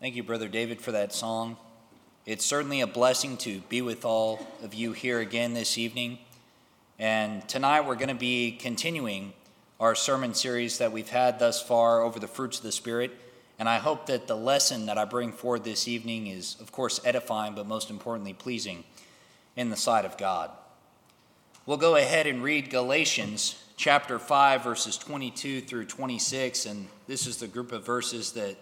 Thank you, Brother David, for that song. It's certainly a blessing to be with all of you here again this evening. And tonight we're going to be continuing our sermon series that we've had thus far over the fruits of the Spirit. And I hope that the lesson that I bring forward this evening is, of course, edifying, but most importantly, pleasing in the sight of God. We'll go ahead and read Galatians chapter 5, verses 22 through 26. And this is the group of verses that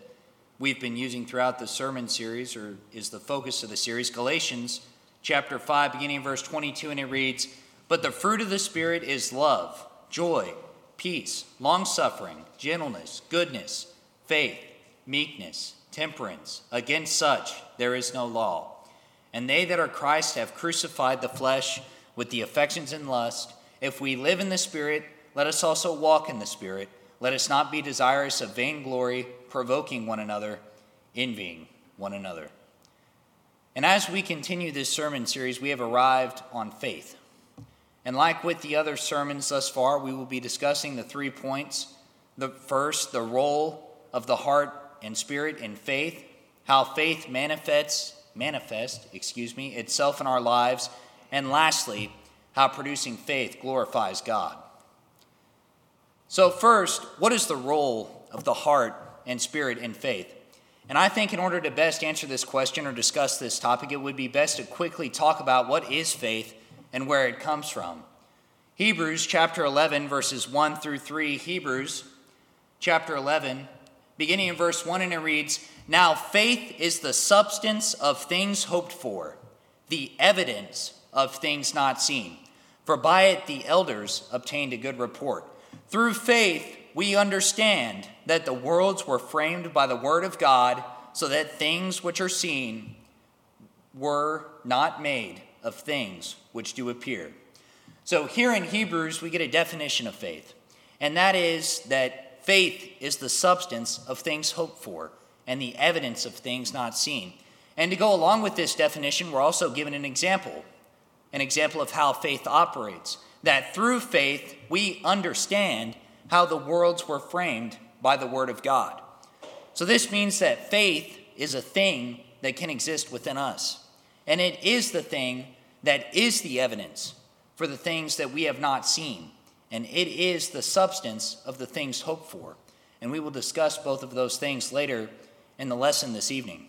we've been using throughout the sermon series, or is the focus of the series, Galatians chapter 5, beginning verse 22, and it reads, But the fruit of the Spirit is love, joy, peace, long suffering, gentleness, goodness, faith, meekness, temperance. Against such there is no law. And they that are Christ have crucified the flesh with the affections and lust. If we live in the Spirit, let us also walk in the Spirit. Let us not be desirous of vainglory provoking one another, envying one another. And as we continue this sermon series, we have arrived on faith. And like with the other sermons thus far, we will be discussing the three points. The first, the role of the heart and spirit in faith, how faith manifests manifest, excuse me, itself in our lives, and lastly, how producing faith glorifies God. So first, what is the role of the heart and spirit in faith? And I think in order to best answer this question or discuss this topic, it would be best to quickly talk about what is faith and where it comes from. Hebrews chapter 11, verses 1 through 3. Hebrews chapter 11, beginning in verse 1, and it reads Now faith is the substance of things hoped for, the evidence of things not seen. For by it the elders obtained a good report. Through faith, we understand that the worlds were framed by the word of God, so that things which are seen were not made of things which do appear. So, here in Hebrews, we get a definition of faith, and that is that faith is the substance of things hoped for and the evidence of things not seen. And to go along with this definition, we're also given an example an example of how faith operates. That through faith, we understand how the worlds were framed by the Word of God. So, this means that faith is a thing that can exist within us. And it is the thing that is the evidence for the things that we have not seen. And it is the substance of the things hoped for. And we will discuss both of those things later in the lesson this evening.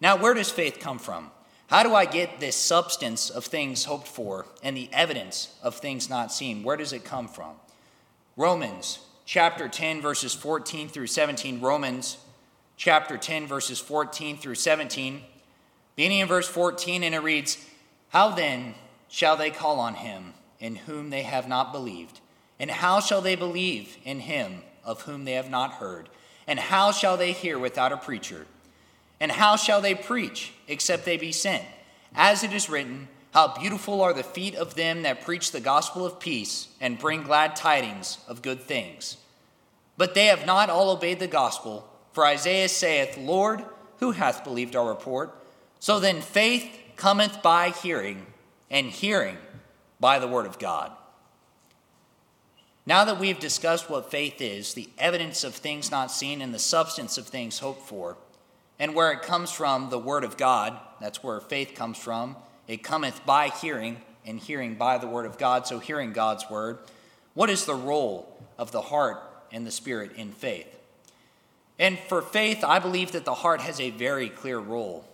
Now, where does faith come from? How do I get this substance of things hoped for and the evidence of things not seen? Where does it come from? Romans chapter 10, verses 14 through 17. Romans chapter 10, verses 14 through 17. Beginning in verse 14, and it reads, How then shall they call on him in whom they have not believed? And how shall they believe in him of whom they have not heard? And how shall they hear without a preacher? And how shall they preach except they be sent? As it is written, how beautiful are the feet of them that preach the gospel of peace and bring glad tidings of good things. But they have not all obeyed the gospel, for Isaiah saith, Lord, who hath believed our report? So then faith cometh by hearing, and hearing by the word of God. Now that we've discussed what faith is, the evidence of things not seen and the substance of things hoped for, and where it comes from, the word of God, that's where faith comes from, it cometh by hearing, and hearing by the word of God, so hearing God's word. What is the role of the heart and the spirit in faith? And for faith, I believe that the heart has a very clear role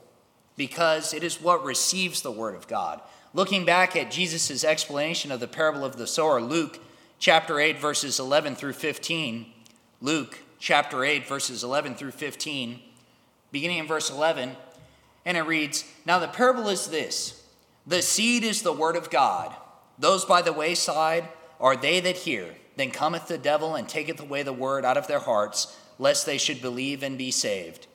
because it is what receives the word of God. Looking back at Jesus' explanation of the parable of the sower, Luke chapter 8, verses 11 through 15, Luke chapter 8, verses 11 through 15, beginning in verse 11, and it reads Now the parable is this the seed is the word of God. Those by the wayside are they that hear. Then cometh the devil and taketh away the word out of their hearts, lest they should believe and be saved.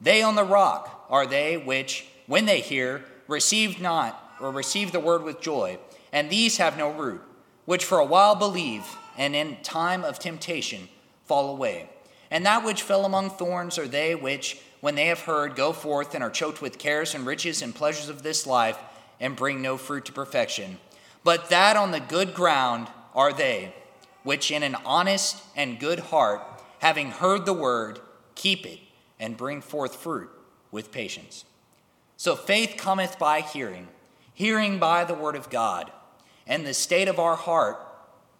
They on the rock are they which, when they hear, receive not, or receive the word with joy, and these have no root, which for a while believe, and in time of temptation fall away. And that which fell among thorns are they which, when they have heard, go forth and are choked with cares and riches and pleasures of this life and bring no fruit to perfection. But that on the good ground are they, which in an honest and good heart, having heard the word, keep it, and bring forth fruit with patience. So faith cometh by hearing, hearing by the word of God. And the state of our heart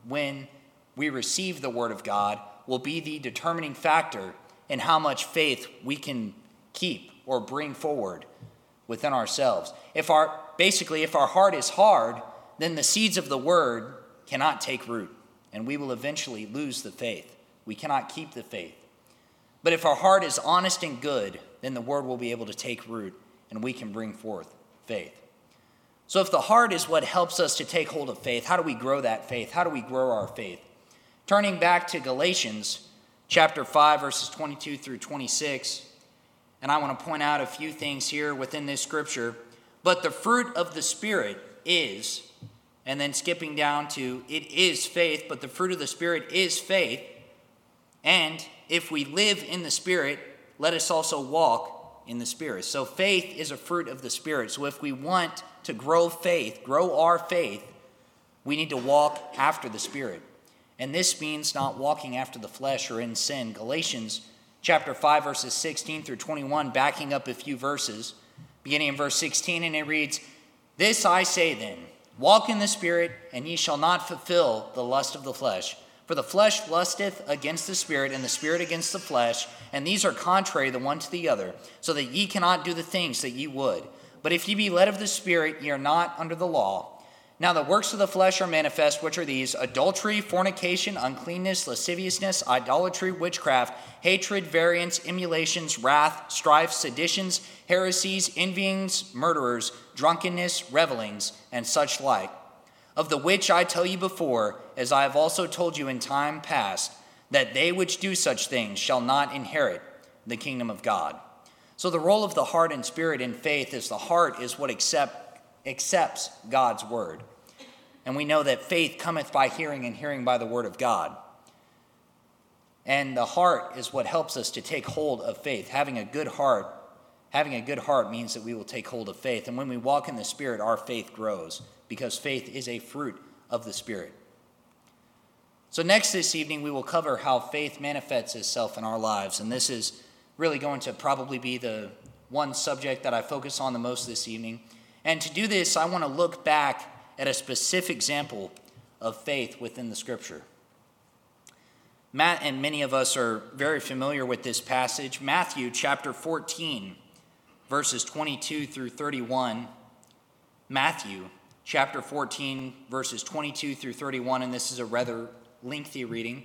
when we receive the word of God will be the determining factor in how much faith we can keep or bring forward within ourselves. If our basically if our heart is hard, then the seeds of the word cannot take root and we will eventually lose the faith. We cannot keep the faith. But if our heart is honest and good, then the word will be able to take root and we can bring forth faith. So, if the heart is what helps us to take hold of faith, how do we grow that faith? How do we grow our faith? Turning back to Galatians chapter 5, verses 22 through 26, and I want to point out a few things here within this scripture. But the fruit of the Spirit is, and then skipping down to it is faith, but the fruit of the Spirit is faith. And if we live in the Spirit, let us also walk in the Spirit. So faith is a fruit of the Spirit. So if we want to grow faith, grow our faith, we need to walk after the Spirit. And this means not walking after the flesh or in sin. Galatians chapter 5, verses 16 through 21, backing up a few verses, beginning in verse 16, and it reads, This I say then, walk in the Spirit, and ye shall not fulfill the lust of the flesh. For the flesh lusteth against the Spirit, and the Spirit against the flesh, and these are contrary the one to the other, so that ye cannot do the things that ye would. But if ye be led of the Spirit, ye are not under the law. Now the works of the flesh are manifest, which are these adultery, fornication, uncleanness, lasciviousness, idolatry, witchcraft, hatred, variance, emulations, wrath, strife, seditions, heresies, envyings, murderers, drunkenness, revelings, and such like. Of the which I tell you before, as I have also told you in time past, that they which do such things shall not inherit the kingdom of God. So, the role of the heart and spirit in faith is the heart is what accept, accepts God's word. And we know that faith cometh by hearing, and hearing by the word of God. And the heart is what helps us to take hold of faith. Having a good heart, having a good heart means that we will take hold of faith. And when we walk in the Spirit, our faith grows because faith is a fruit of the Spirit. So, next this evening, we will cover how faith manifests itself in our lives. And this is really going to probably be the one subject that I focus on the most this evening. And to do this, I want to look back at a specific example of faith within the scripture. Matt and many of us are very familiar with this passage. Matthew chapter 14, verses 22 through 31. Matthew chapter 14, verses 22 through 31, and this is a rather lengthy reading.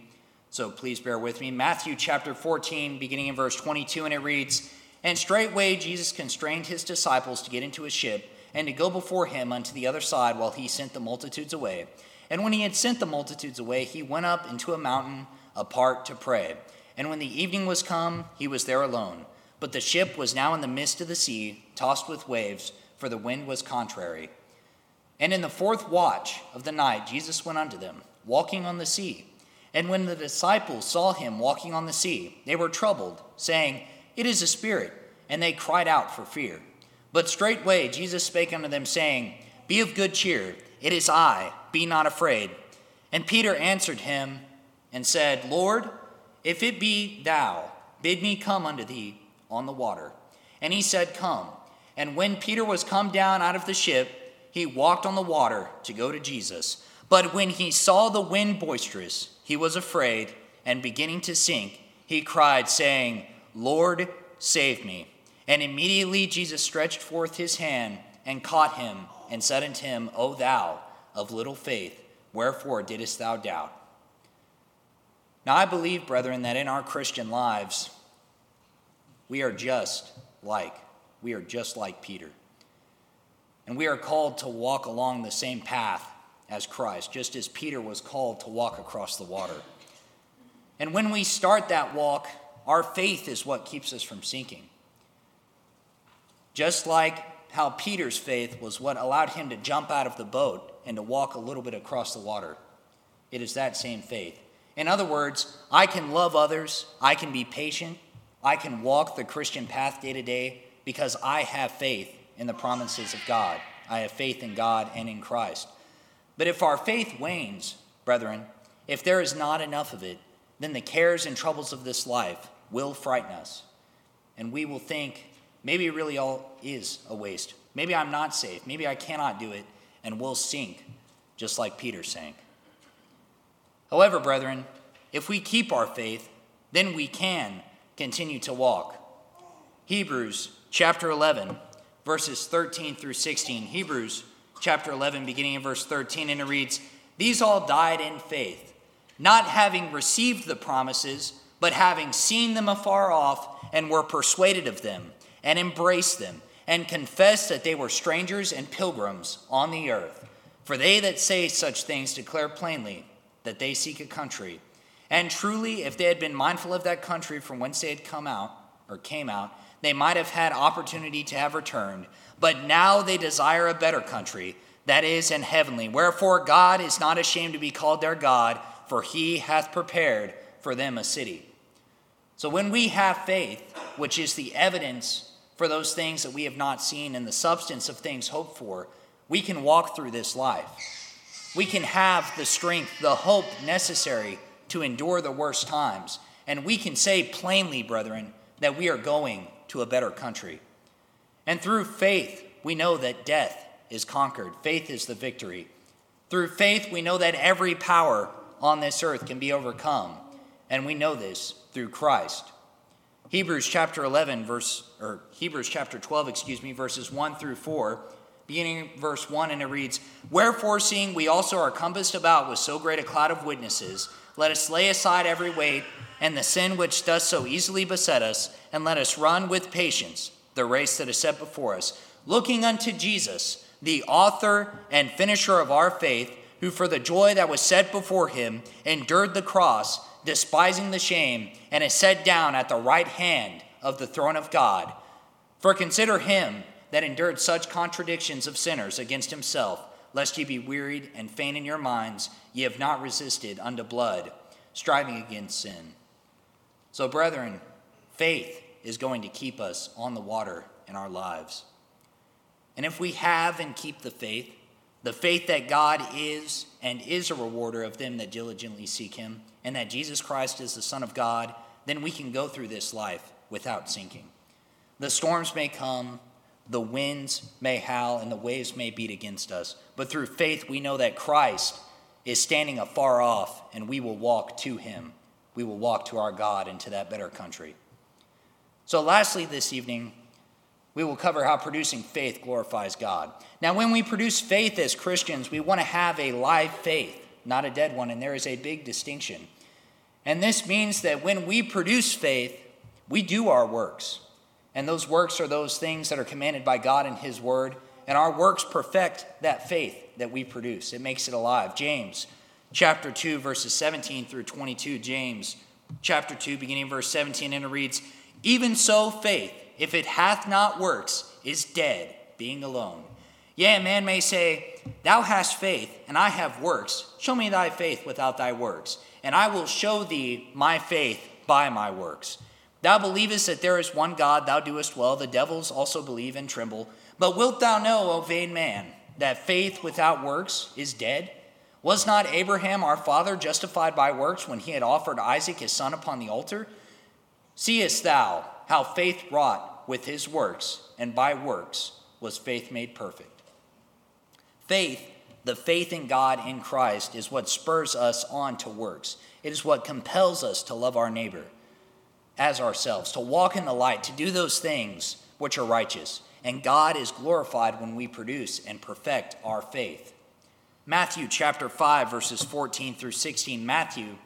So please bear with me. Matthew chapter 14, beginning in verse 22, and it reads And straightway Jesus constrained his disciples to get into a ship and to go before him unto the other side while he sent the multitudes away. And when he had sent the multitudes away, he went up into a mountain apart to pray. And when the evening was come, he was there alone. But the ship was now in the midst of the sea, tossed with waves, for the wind was contrary. And in the fourth watch of the night, Jesus went unto them, walking on the sea. And when the disciples saw him walking on the sea, they were troubled, saying, It is a spirit. And they cried out for fear. But straightway Jesus spake unto them, saying, Be of good cheer, it is I, be not afraid. And Peter answered him and said, Lord, if it be thou, bid me come unto thee on the water. And he said, Come. And when Peter was come down out of the ship, he walked on the water to go to Jesus. But when he saw the wind boisterous, he was afraid, and beginning to sink, he cried, saying, Lord, save me. And immediately Jesus stretched forth his hand and caught him, and said unto him, O thou of little faith, wherefore didst thou doubt? Now I believe, brethren, that in our Christian lives, we are just like, we are just like Peter. And we are called to walk along the same path as Christ, just as Peter was called to walk across the water. And when we start that walk, our faith is what keeps us from sinking. Just like how Peter's faith was what allowed him to jump out of the boat and to walk a little bit across the water. It is that same faith. In other words, I can love others, I can be patient, I can walk the Christian path day to day because I have faith in the promises of God. I have faith in God and in Christ. But if our faith wanes, brethren, if there is not enough of it, then the cares and troubles of this life will frighten us. and we will think maybe it really all is a waste. Maybe I'm not safe. Maybe I cannot do it, and we'll sink, just like Peter sank. However, brethren, if we keep our faith, then we can continue to walk. Hebrews chapter 11, verses 13 through 16. Hebrews chapter 11, beginning in verse 13, and it reads These all died in faith, not having received the promises, but having seen them afar off, and were persuaded of them, and embraced them, and confessed that they were strangers and pilgrims on the earth. For they that say such things declare plainly that they seek a country. And truly, if they had been mindful of that country from whence they had come out, or came out, they might have had opportunity to have returned. But now they desire a better country, that is, an heavenly. Wherefore God is not ashamed to be called their God, for he hath prepared for them a city. So when we have faith, which is the evidence for those things that we have not seen and the substance of things hoped for, we can walk through this life. We can have the strength, the hope necessary to endure the worst times. And we can say plainly, brethren, that we are going to a better country. And through faith, we know that death is conquered. Faith is the victory. Through faith, we know that every power on this earth can be overcome. And we know this through Christ. Hebrews chapter 11, verse, or Hebrews chapter 12, excuse me, verses 1 through 4, beginning verse 1, and it reads Wherefore, seeing we also are compassed about with so great a cloud of witnesses, let us lay aside every weight and the sin which does so easily beset us, and let us run with patience the race that is set before us, looking unto Jesus, the author and finisher of our faith, who for the joy that was set before him endured the cross, despising the shame, and is set down at the right hand of the throne of God. For consider him that endured such contradictions of sinners against himself, lest ye be wearied and faint in your minds, ye have not resisted unto blood, striving against sin. So, brethren, faith is going to keep us on the water in our lives. And if we have and keep the faith, the faith that God is and is a rewarder of them that diligently seek him, and that Jesus Christ is the Son of God, then we can go through this life without sinking. The storms may come, the winds may howl, and the waves may beat against us, but through faith we know that Christ is standing afar off, and we will walk to him. We will walk to our God and to that better country. So, lastly, this evening, we will cover how producing faith glorifies God. Now, when we produce faith as Christians, we want to have a live faith, not a dead one, and there is a big distinction. And this means that when we produce faith, we do our works. And those works are those things that are commanded by God in His Word. And our works perfect that faith that we produce, it makes it alive. James chapter 2, verses 17 through 22. James chapter 2, beginning verse 17, and it reads, even so, faith, if it hath not works, is dead, being alone. Yea, a man may say, Thou hast faith, and I have works. Show me thy faith without thy works, and I will show thee my faith by my works. Thou believest that there is one God, thou doest well. The devils also believe and tremble. But wilt thou know, O vain man, that faith without works is dead? Was not Abraham our father justified by works when he had offered Isaac his son upon the altar? Seest thou how faith wrought with his works, and by works was faith made perfect? Faith, the faith in God in Christ, is what spurs us on to works. It is what compels us to love our neighbor as ourselves, to walk in the light, to do those things which are righteous. And God is glorified when we produce and perfect our faith. Matthew chapter 5, verses 14 through 16. Matthew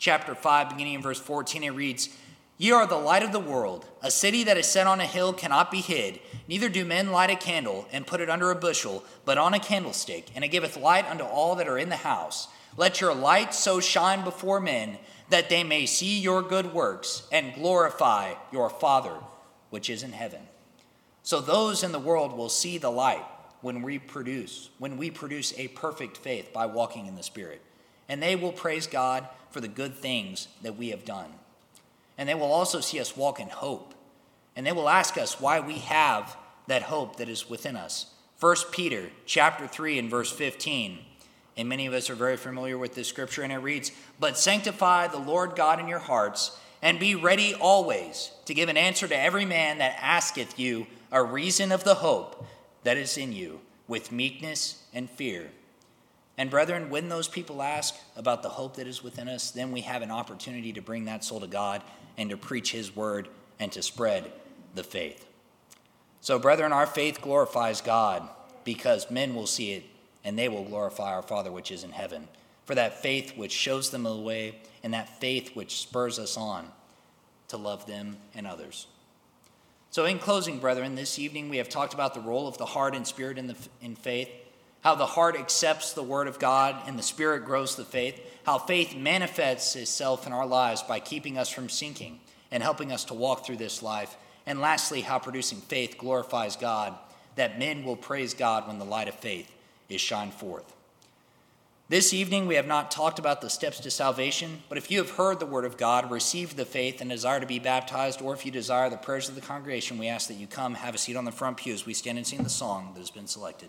chapter 5, beginning in verse 14, it reads, Ye are the light of the world. A city that is set on a hill cannot be hid. Neither do men light a candle and put it under a bushel, but on a candlestick, and it giveth light unto all that are in the house. Let your light so shine before men that they may see your good works and glorify your Father which is in heaven. So those in the world will see the light when we produce, when we produce a perfect faith by walking in the Spirit. And they will praise God for the good things that we have done and they will also see us walk in hope. And they will ask us why we have that hope that is within us. 1 Peter chapter 3 and verse 15. And many of us are very familiar with this scripture, and it reads, But sanctify the Lord God in your hearts, and be ready always to give an answer to every man that asketh you a reason of the hope that is in you, with meekness and fear. And brethren, when those people ask about the hope that is within us, then we have an opportunity to bring that soul to God and to preach His word and to spread the faith. So, brethren, our faith glorifies God because men will see it and they will glorify our Father which is in heaven. For that faith which shows them the way and that faith which spurs us on to love them and others. So, in closing, brethren, this evening we have talked about the role of the heart and spirit in, the, in faith, how the heart accepts the word of God and the spirit grows the faith, how faith manifests itself in our lives by keeping us from sinking and helping us to walk through this life, and lastly, how producing faith glorifies God, that men will praise God when the light of faith is shined forth. This evening, we have not talked about the steps to salvation, but if you have heard the word of God, received the faith, and desire to be baptized, or if you desire the prayers of the congregation, we ask that you come, have a seat on the front pew as we stand and sing the song that has been selected.